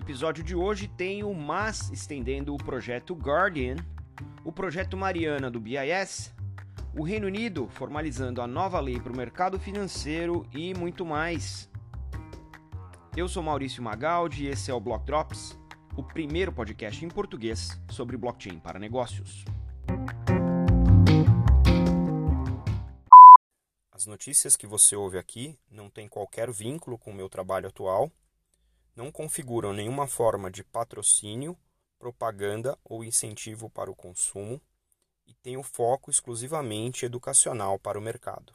episódio de hoje tem o MAS estendendo o projeto Guardian, o projeto Mariana do BIS, o Reino Unido formalizando a nova lei para o mercado financeiro e muito mais. Eu sou Maurício Magaldi e esse é o Block Drops, o primeiro podcast em português sobre blockchain para negócios. As notícias que você ouve aqui não têm qualquer vínculo com o meu trabalho atual não configuram nenhuma forma de patrocínio, propaganda ou incentivo para o consumo e têm o foco exclusivamente educacional para o mercado.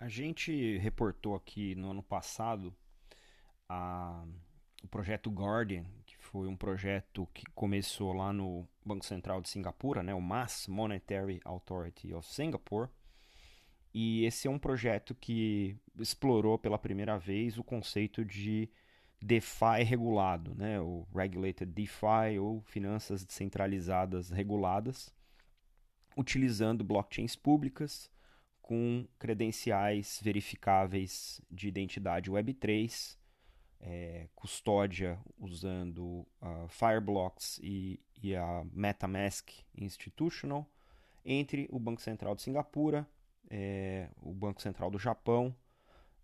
A gente reportou aqui no ano passado a, o projeto Guardian, que foi um projeto que começou lá no Banco Central de Singapura, né, o MAS, Monetary Authority of Singapore, e esse é um projeto que explorou pela primeira vez o conceito de DeFi regulado, né? o Regulated DeFi ou finanças descentralizadas reguladas, utilizando blockchains públicas com credenciais verificáveis de identidade Web3, é, custódia usando uh, Fireblocks e, e a MetaMask Institutional, entre o Banco Central de Singapura é, o Banco Central do Japão,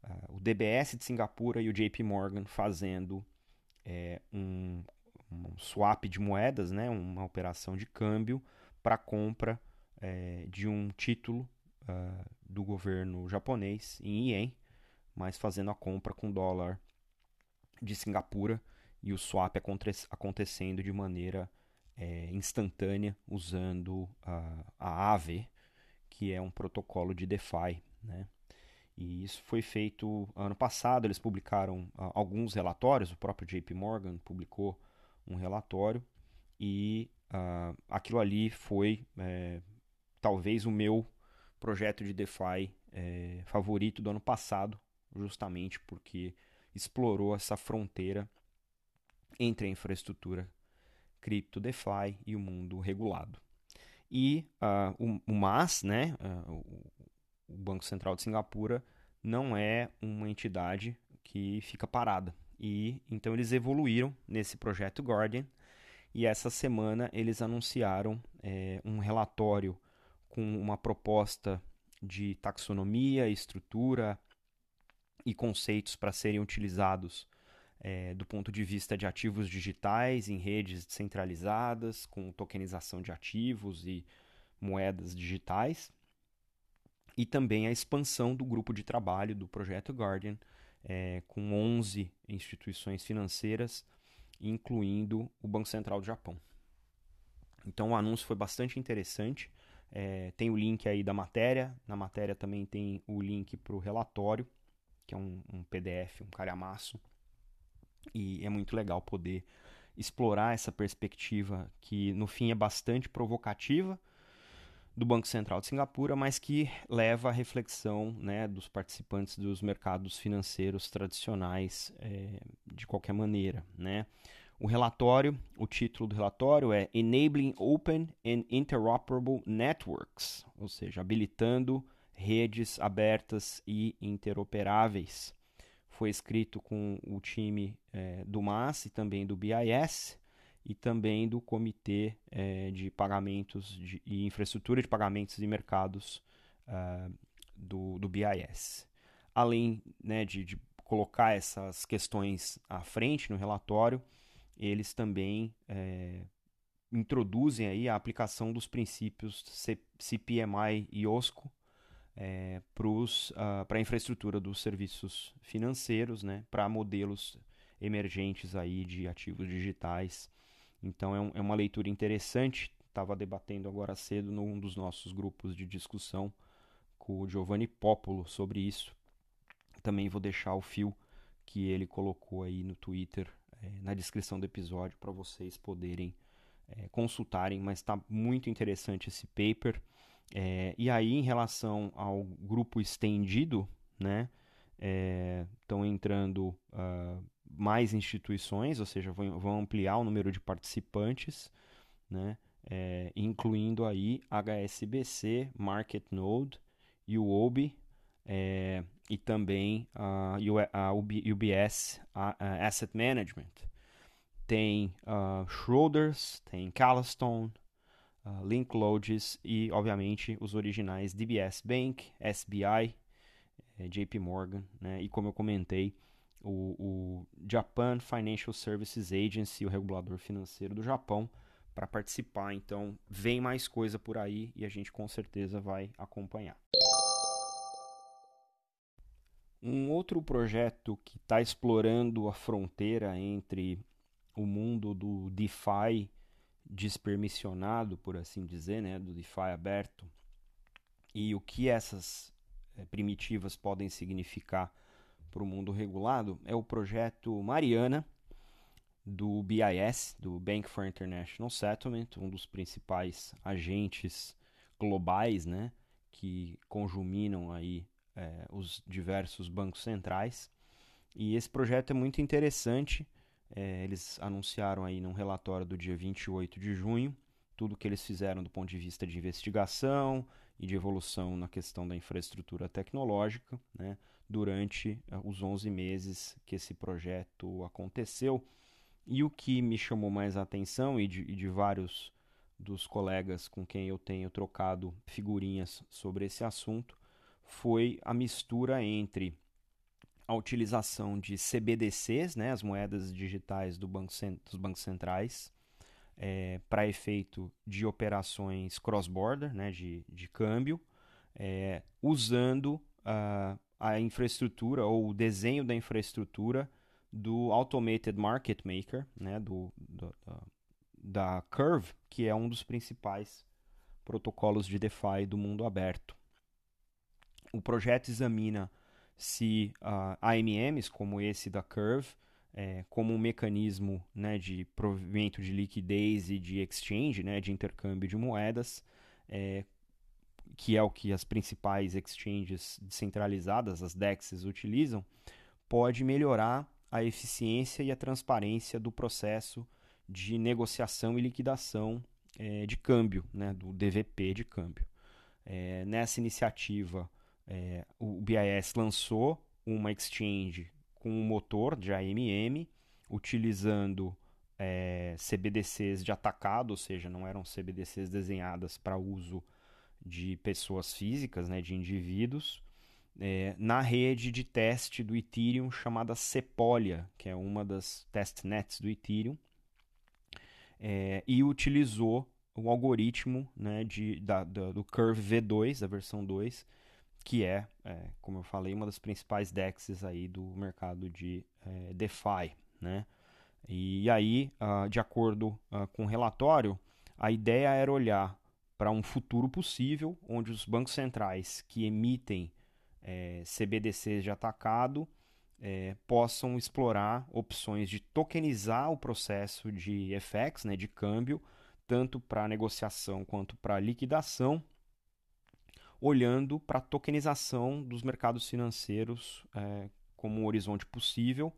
uh, o DBS de Singapura e o JP Morgan fazendo é, um, um, swap de moedas, né, uma operação de câmbio para compra é, de um título uh, do governo japonês em ien, mas fazendo a compra com dólar de Singapura e o swap acontecendo de maneira é, instantânea usando uh, a AV, que é um protocolo de DeFi, né? E isso foi feito ano passado, eles publicaram uh, alguns relatórios, o próprio JP Morgan publicou um relatório e uh, aquilo ali foi é, talvez o meu projeto de DeFi é, favorito do ano passado, justamente porque explorou essa fronteira entre a infraestrutura cripto DeFi e o mundo regulado. E uh, o, o, MAS, né, uh, o, Banco Central de Singapura, não é uma entidade que fica parada. E então eles evoluíram nesse projeto Guardian e essa semana eles anunciaram é, um relatório com uma proposta de taxonomia, estrutura e conceitos para serem utilizados é, do ponto de vista de ativos digitais em redes descentralizadas, com tokenização de ativos e moedas digitais, e também a expansão do grupo de trabalho do projeto Guardian, é, com 11 instituições financeiras, incluindo o Banco Central do Japão. Então o anúncio foi bastante interessante. É, tem o link aí da matéria. Na matéria também tem o link para o relatório, que é um, um PDF, um calhamaço e é muito legal poder explorar essa perspectiva que, no fim, é bastante provocativa do Banco Central de Singapura, mas que leva à reflexão né, dos participantes dos mercados financeiros tradicionais é, de qualquer maneira. Né? O relatório, o título do relatório é Enabling Open and Interoperable Networks, ou seja, habilitando redes abertas e interoperáveis foi escrito com o time é, do MAS e também do BIS e também do Comitê é, de Pagamentos de, e Infraestrutura de Pagamentos e Mercados uh, do, do BIS. Além né, de, de colocar essas questões à frente no relatório, eles também é, introduzem aí a aplicação dos princípios CPMI e OSCO é, para uh, a infraestrutura dos serviços financeiros, né, para modelos emergentes aí de ativos digitais. Então é, um, é uma leitura interessante. Estava debatendo agora cedo num dos nossos grupos de discussão com o Giovanni Popolo sobre isso. Também vou deixar o fio que ele colocou aí no Twitter é, na descrição do episódio para vocês poderem é, consultarem. Mas está muito interessante esse paper. É, e aí, em relação ao grupo estendido, né, estão é, entrando uh, mais instituições, ou seja, vão, vão, ampliar o número de participantes, né, é, incluindo aí HSBC, MarketNode OBI, é, e também a, a UBS a, Asset Management. Tem uh, Schroders, tem Calastone, uh, Link Lodges e, obviamente, os originais DBS Bank, SBI, eh, JP Morgan, né? e como eu comentei, o, o Japan Financial Services Agency, o regulador financeiro do Japão, para participar. Então, vem mais coisa por aí e a gente com certeza vai acompanhar. Um outro projeto que está explorando a fronteira entre o mundo do DeFi despermissionado, por assim dizer, né, do DeFi aberto, e o que essas é, primitivas podem significar para o mundo regulado, é o projeto Mariana, do BIS, do Bank for International Settlement, um dos principais agentes globais, né, que conjuminam aí é, os diversos bancos centrais. E esse projeto é muito interessante. É, eles anunciaram aí num relatório do dia 28 de junho tudo que eles fizeram do ponto de vista de investigação e de evolução na questão da infraestrutura tecnológica, né, durante uh, os 11 meses que esse projeto aconteceu. E o que me chamou mais a atenção, e de, e de vários dos colegas com quem eu tenho trocado figurinhas sobre esse assunto, foi a mistura entre a utilização de CBDCs, né, as moedas digitais do banco, dos bancos centrais, é, para efeito de operações cross-border, né, de, de câmbio, é, usando uh, a infraestrutura ou o desenho da infraestrutura do Automated Market Maker, né, do, do da, da Curve, que é um dos principais protocolos de DeFi do mundo aberto. O projeto examina se uh, AMMs, como esse da Curve, é, como um mecanismo né, de provimento de liquidez e de exchange, né, de intercâmbio de moedas, é, que é o que as principais exchanges descentralizadas, as DEXs, utilizam, pode melhorar a eficiência e a transparência do processo de negociação e liquidação é, de câmbio, né, do DVP de câmbio. É, nessa iniciativa, é, o BIS lançou uma exchange com um motor de AMM, utilizando é, CBDCs de atacado, ou seja, não eram CBDCs desenhadas para uso de pessoas físicas, né, de indivíduos, é, na rede de teste do Ethereum chamada Sepolia, que é uma das testnets do Ethereum, é, e utilizou o algoritmo né, de, da, da, do Curve V2, da versão 2, que é, é, como eu falei, uma das principais DEXs aí do mercado de é, DeFi. Né? E aí, uh, de acordo uh, com o relatório, a ideia era olhar para um futuro possível onde os bancos centrais que emitem é, CBDCs de atacado é, possam explorar opções de tokenizar o processo de FX, né, de câmbio, tanto para negociação quanto para liquidação, olhando para a tokenização dos mercados financeiros é, como um horizonte possível,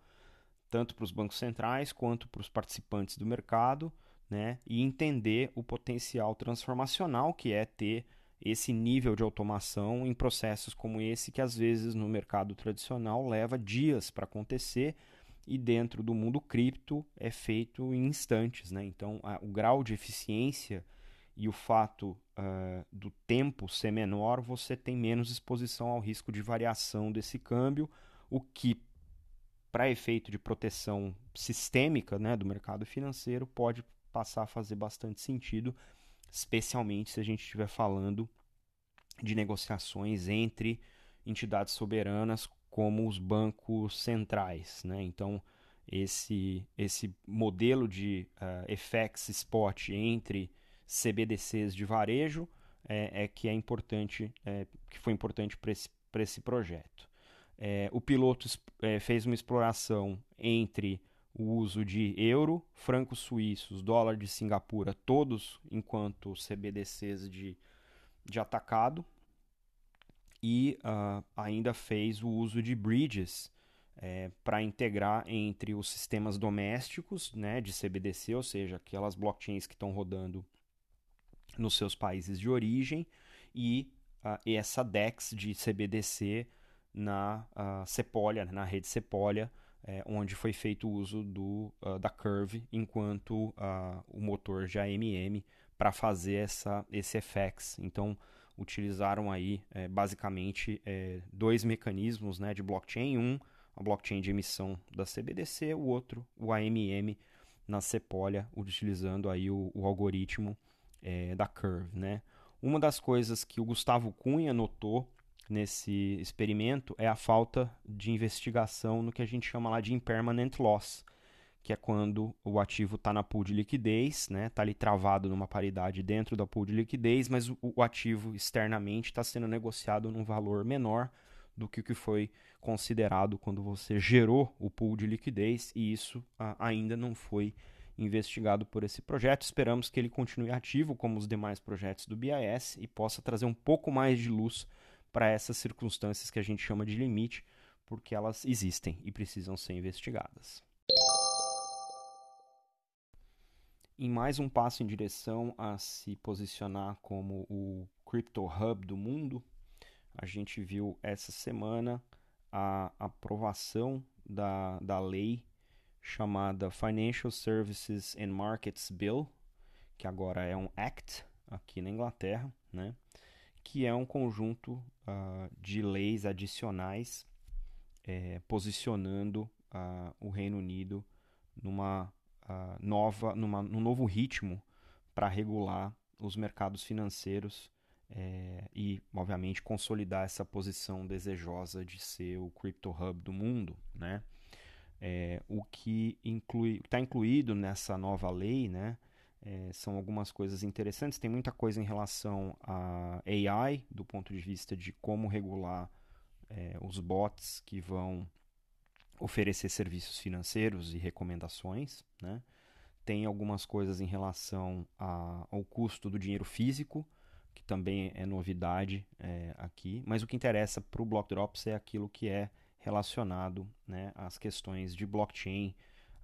tanto para os bancos centrais quanto para os participantes do mercado, né, e entender o potencial transformacional que é ter esse nível de automação em processos como esse, que às vezes no mercado tradicional leva dias para acontecer e dentro do mundo cripto é feito em instantes. Né? Então, a, o grau de eficiência e o fato uh, do tempo ser menor, você tem menos exposição ao risco de variação desse câmbio, o que, para efeito de proteção sistêmica né, do mercado financeiro, pode passar a fazer bastante sentido, especialmente se a gente estiver falando de negociações entre entidades soberanas como os bancos centrais. Né? Então, esse, esse modelo de uh, eh, FX spot entre CBDCs de varejo é, é que é importante, é, que foi importante para esse, esse projeto. É, o piloto é, fez uma exploração entre o uso de euro, francos suíços, dólar de Singapura, todos enquanto CBDCs de, de atacado, e uh, ainda fez o uso de bridges é, para integrar entre os sistemas domésticos né, de CBDC, ou seja, aquelas blockchains que estão rodando nos seus países de origem, e uh, essa DEX de CBDC na uh, Sepolia, na rede Sepolia, é, onde foi feito o uso do, uh, da Curve enquanto uh, o motor de AMM para fazer essa, esse FX. Então, utilizaram aí é, basicamente é, dois mecanismos né, de blockchain, um a blockchain de emissão da CBDC, o outro o AMM na Sepolia, utilizando aí o, o algoritmo é, da Curve. Né? Uma das coisas que o Gustavo Cunha notou nesse experimento é a falta de investigação no que a gente chama lá de impermanent loss, que é quando o ativo está na pool de liquidez, está né? Tá ali travado numa paridade dentro da pool de liquidez, mas o, o ativo externamente está sendo negociado num valor menor do que o que foi considerado quando você gerou o pool de liquidez, e isso ainda não foi investigado por esse projeto. Esperamos que ele continue ativo como os demais projetos do BIS e possa trazer um pouco mais de luz para essas circunstâncias que a gente chama de limite, porque elas existem e precisam ser investigadas. Em mais um passo em direção a se posicionar como o crypto hub do mundo, a gente viu essa semana a aprovação da, da lei chamada Financial Services and Markets Bill, que agora é um Act aqui na Inglaterra, né? que é um conjunto uh, de leis adicionais é, posicionando uh, o Reino Unido numa uh, nova, numa, num novo ritmo para regular os mercados financeiros é, e, obviamente, consolidar essa posição desejosa de ser o crypto hub do mundo, né? É, o que está incluído nessa nova lei, né? É, são algumas coisas interessantes. Tem muita coisa em relação a AI, do ponto de vista de como regular é, os bots que vão oferecer serviços financeiros e recomendações. Né? Tem algumas coisas em relação a, ao custo do dinheiro físico, que também é novidade é, aqui. Mas o que interessa para o Block Drops é aquilo que é relacionado né, às questões de blockchain,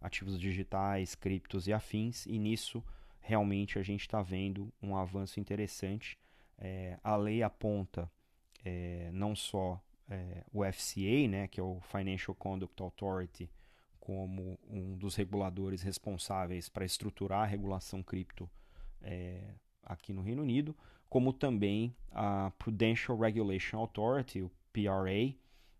ativos digitais, criptos e afins, e nisso realmente a gente está vendo um avanço interessante. É, a lei aponta é, não só é, o FCA, né, que é o Financial Conduct Authority, como um dos reguladores responsáveis para estruturar a regulação cripto é, aqui no Reino Unido, como também a Prudential Regulation Authority, o PRA,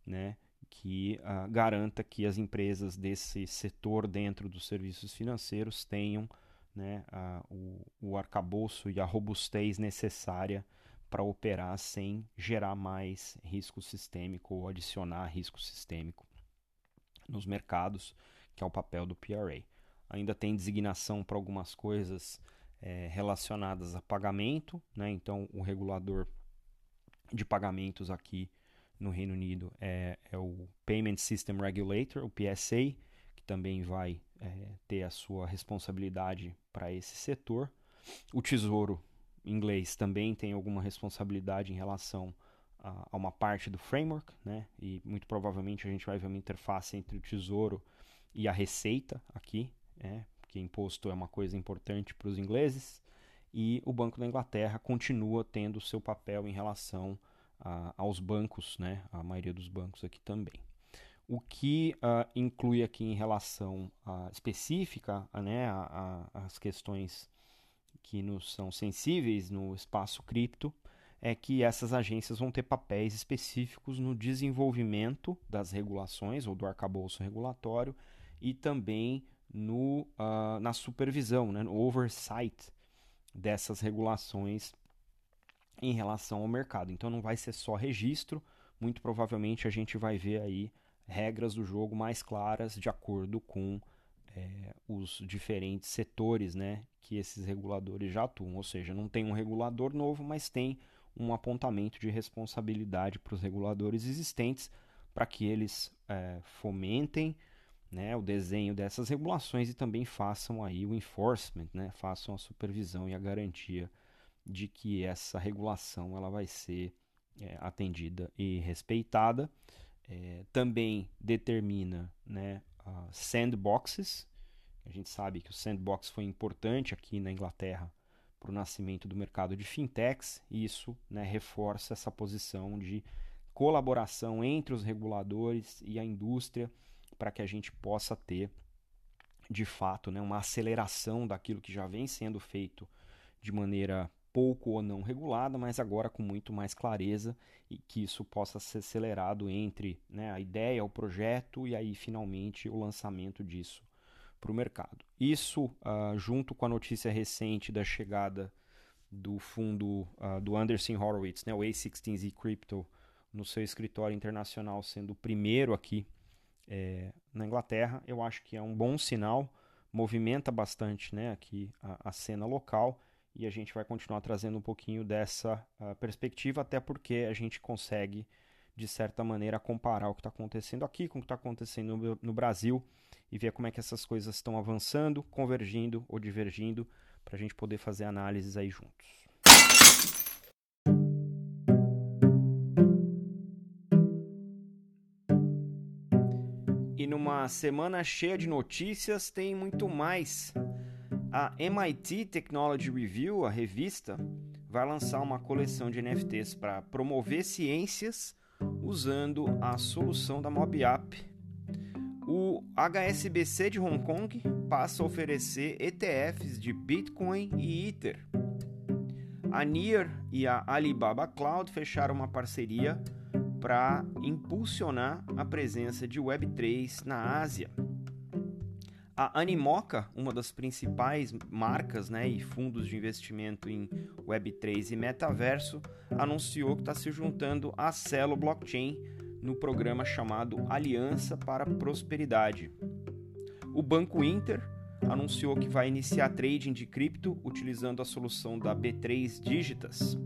né, que uh, garanta que as empresas desse setor dentro dos serviços financeiros tenham né, o, o arcabouço e a robustez necessária para operar sem gerar mais risco sistêmico ou adicionar risco sistêmico nos mercados, que é o papel do PRA. Ainda tem designação para algumas coisas é, relacionadas a pagamento, né? então o regulador de pagamentos aqui no Reino Unido é, é o Payment System Regulator, o PSA, que também vai é, ter a sua responsabilidade para esse setor. O Tesouro inglês também tem alguma responsabilidade em relação a, a, uma parte do framework, né? E muito provavelmente a gente vai ver uma interface entre o Tesouro e a Receita aqui, né? Porque imposto é uma coisa importante para os ingleses. E o Banco da Inglaterra continua tendo seu papel em relação a, aos bancos, né? A maioria dos bancos aqui também. O que uh, inclui aqui em relação uh, específica né, às questões que nos são sensíveis no espaço cripto é que essas agências vão ter papéis específicos no desenvolvimento das regulações ou do arcabouço regulatório e também no, uh, na supervisão, né, no oversight dessas regulações em relação ao mercado. Então não vai ser só registro, muito provavelmente a gente vai ver aí regras do jogo mais claras de acordo com é, os diferentes setores né, que esses reguladores já atuam. Ou seja, não tem um regulador novo, mas tem um apontamento de responsabilidade para os reguladores existentes para que eles é, fomentem né, o desenho dessas regulações e também façam aí o enforcement, né, façam a supervisão e a garantia de que essa regulação ela vai ser é, atendida e respeitada é, também determina né, sandboxes. A gente sabe que o sandbox foi importante aqui na Inglaterra para o nascimento do mercado de fintechs, e isso né, reforça essa posição de colaboração entre os reguladores e a indústria para que a gente possa ter, de fato, né, uma aceleração daquilo que já vem sendo feito de maneira pouco ou não regulada, mas agora com muito mais clareza e que isso possa ser acelerado entre né, a ideia, o projeto e aí finalmente o lançamento disso para o mercado. Isso, uh, junto com a notícia recente da chegada do fundo uh, do Anderson Horowitz, né, o A16Z Crypto, no seu escritório internacional, sendo o primeiro aqui é, na Inglaterra, eu acho que é um bom sinal, movimenta bastante né, aqui a, a cena local e a gente vai continuar trazendo um pouquinho dessa uh, perspectiva, até porque a gente consegue, de certa maneira, comparar o que está acontecendo aqui com o que está acontecendo no, no, Brasil e ver como é que essas coisas estão avançando, convergindo ou divergindo, para a gente poder fazer análises aí juntos. E numa semana cheia de notícias, tem muito mais a MIT Technology Review, a revista, vai lançar uma coleção de NFTs para promover ciências usando a solução da MobApp. O HSBC de Hong Kong passa a oferecer ETFs de Bitcoin e Ether. A Near e a Alibaba Cloud fecharam uma parceria para impulsionar a presença de Web3 na Ásia. A Animoca, uma das principais marcas né, e fundos de investimento em Web3 e metaverso, anunciou que está se juntando à Celo Blockchain no programa chamado Aliança para Prosperidade. O Banco Inter anunciou que vai iniciar trading de cripto utilizando a solução da B3 Digitas.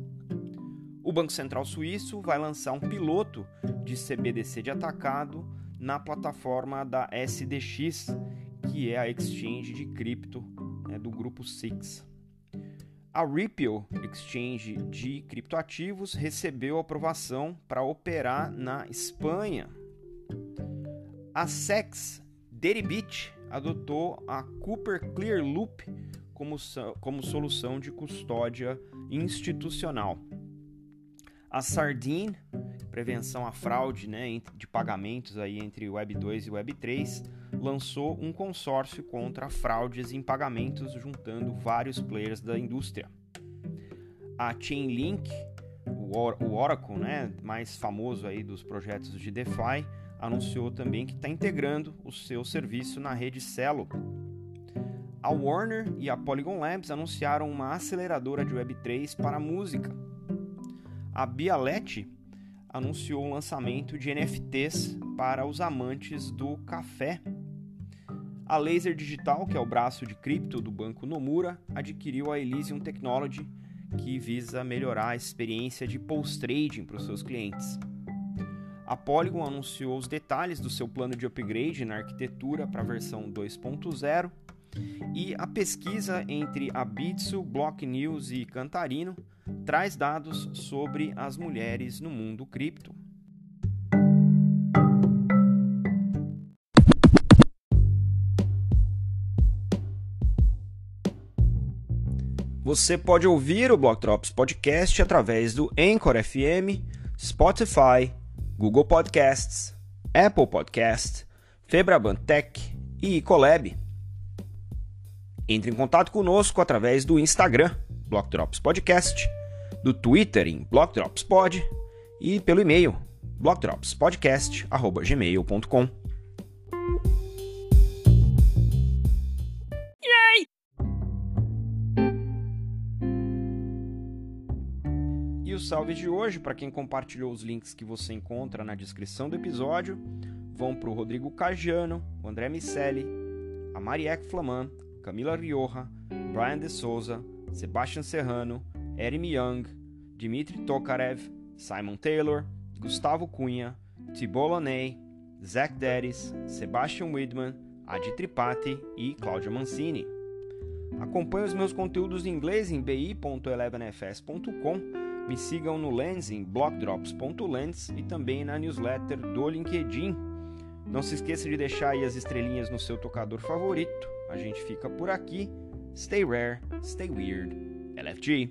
O Banco Central Suíço vai lançar um piloto de CBDC de atacado na plataforma da SDX, que é a exchange de cripto né, do grupo Six. A Ripple Exchange de criptoativos recebeu aprovação para operar na Espanha. A SEX Deribit adotou a Cooper Clear Loop como, como solução de custódia institucional. A Sardine, prevenção à fraude né, de pagamentos aí entre Web 2 e Web 3, lançou um consórcio contra fraudes em pagamentos, juntando vários players da indústria. A Chainlink, o Oracle, né, mais famoso aí dos projetos de DeFi, anunciou também que está integrando o seu serviço na rede Celo. A Warner e a Polygon Labs anunciaram uma aceleradora de Web3 para música a Bialete anunciou o lançamento de NFTs para os amantes do café. A Laser Digital, que é o braço de cripto do banco Nomura, adquiriu a Elysium Technology, que visa melhorar a experiência de post-trading para os seus clientes. A Polygon anunciou os detalhes do seu plano de upgrade na arquitetura para a versão 2.0 e a pesquisa entre a Bitsu, Block News e Cantarino traz dados sobre as mulheres no mundo cripto. Você pode ouvir o Block Drops Podcast através do Anchor FM, Spotify, Google Podcasts, Apple Podcasts, Febraban Tech e Ecolab. Entre em contato conosco através do Instagram, Block Drops Podcast, do Twitter em Block Drops Pod e pelo e-mail blockdropspodcast@gmail.com. salve de hoje, para quem compartilhou os links que você encontra na descrição do episódio, vão para o Rodrigo Cagiano, o André Micelli, a Mariette Flaman, Camila Rioja, Brian de Souza, Sebastian Serrano, Erim Young, Dmitry Tokarev, Simon Taylor, Gustavo Cunha, Thibault Loney, Zach Dennis, Sebastian Widman, Adi Tripati e Cláudia Mancini. Acompanhe os meus conteúdos em inglês em bi.elevenfs.com, me sigam no Lens em blockdrops.lens e também na newsletter do LinkedIn. Não se esqueça de deixar aí as estrelinhas no seu tocador favorito. A gente fica por aqui. Stay rare, stay weird. LFG.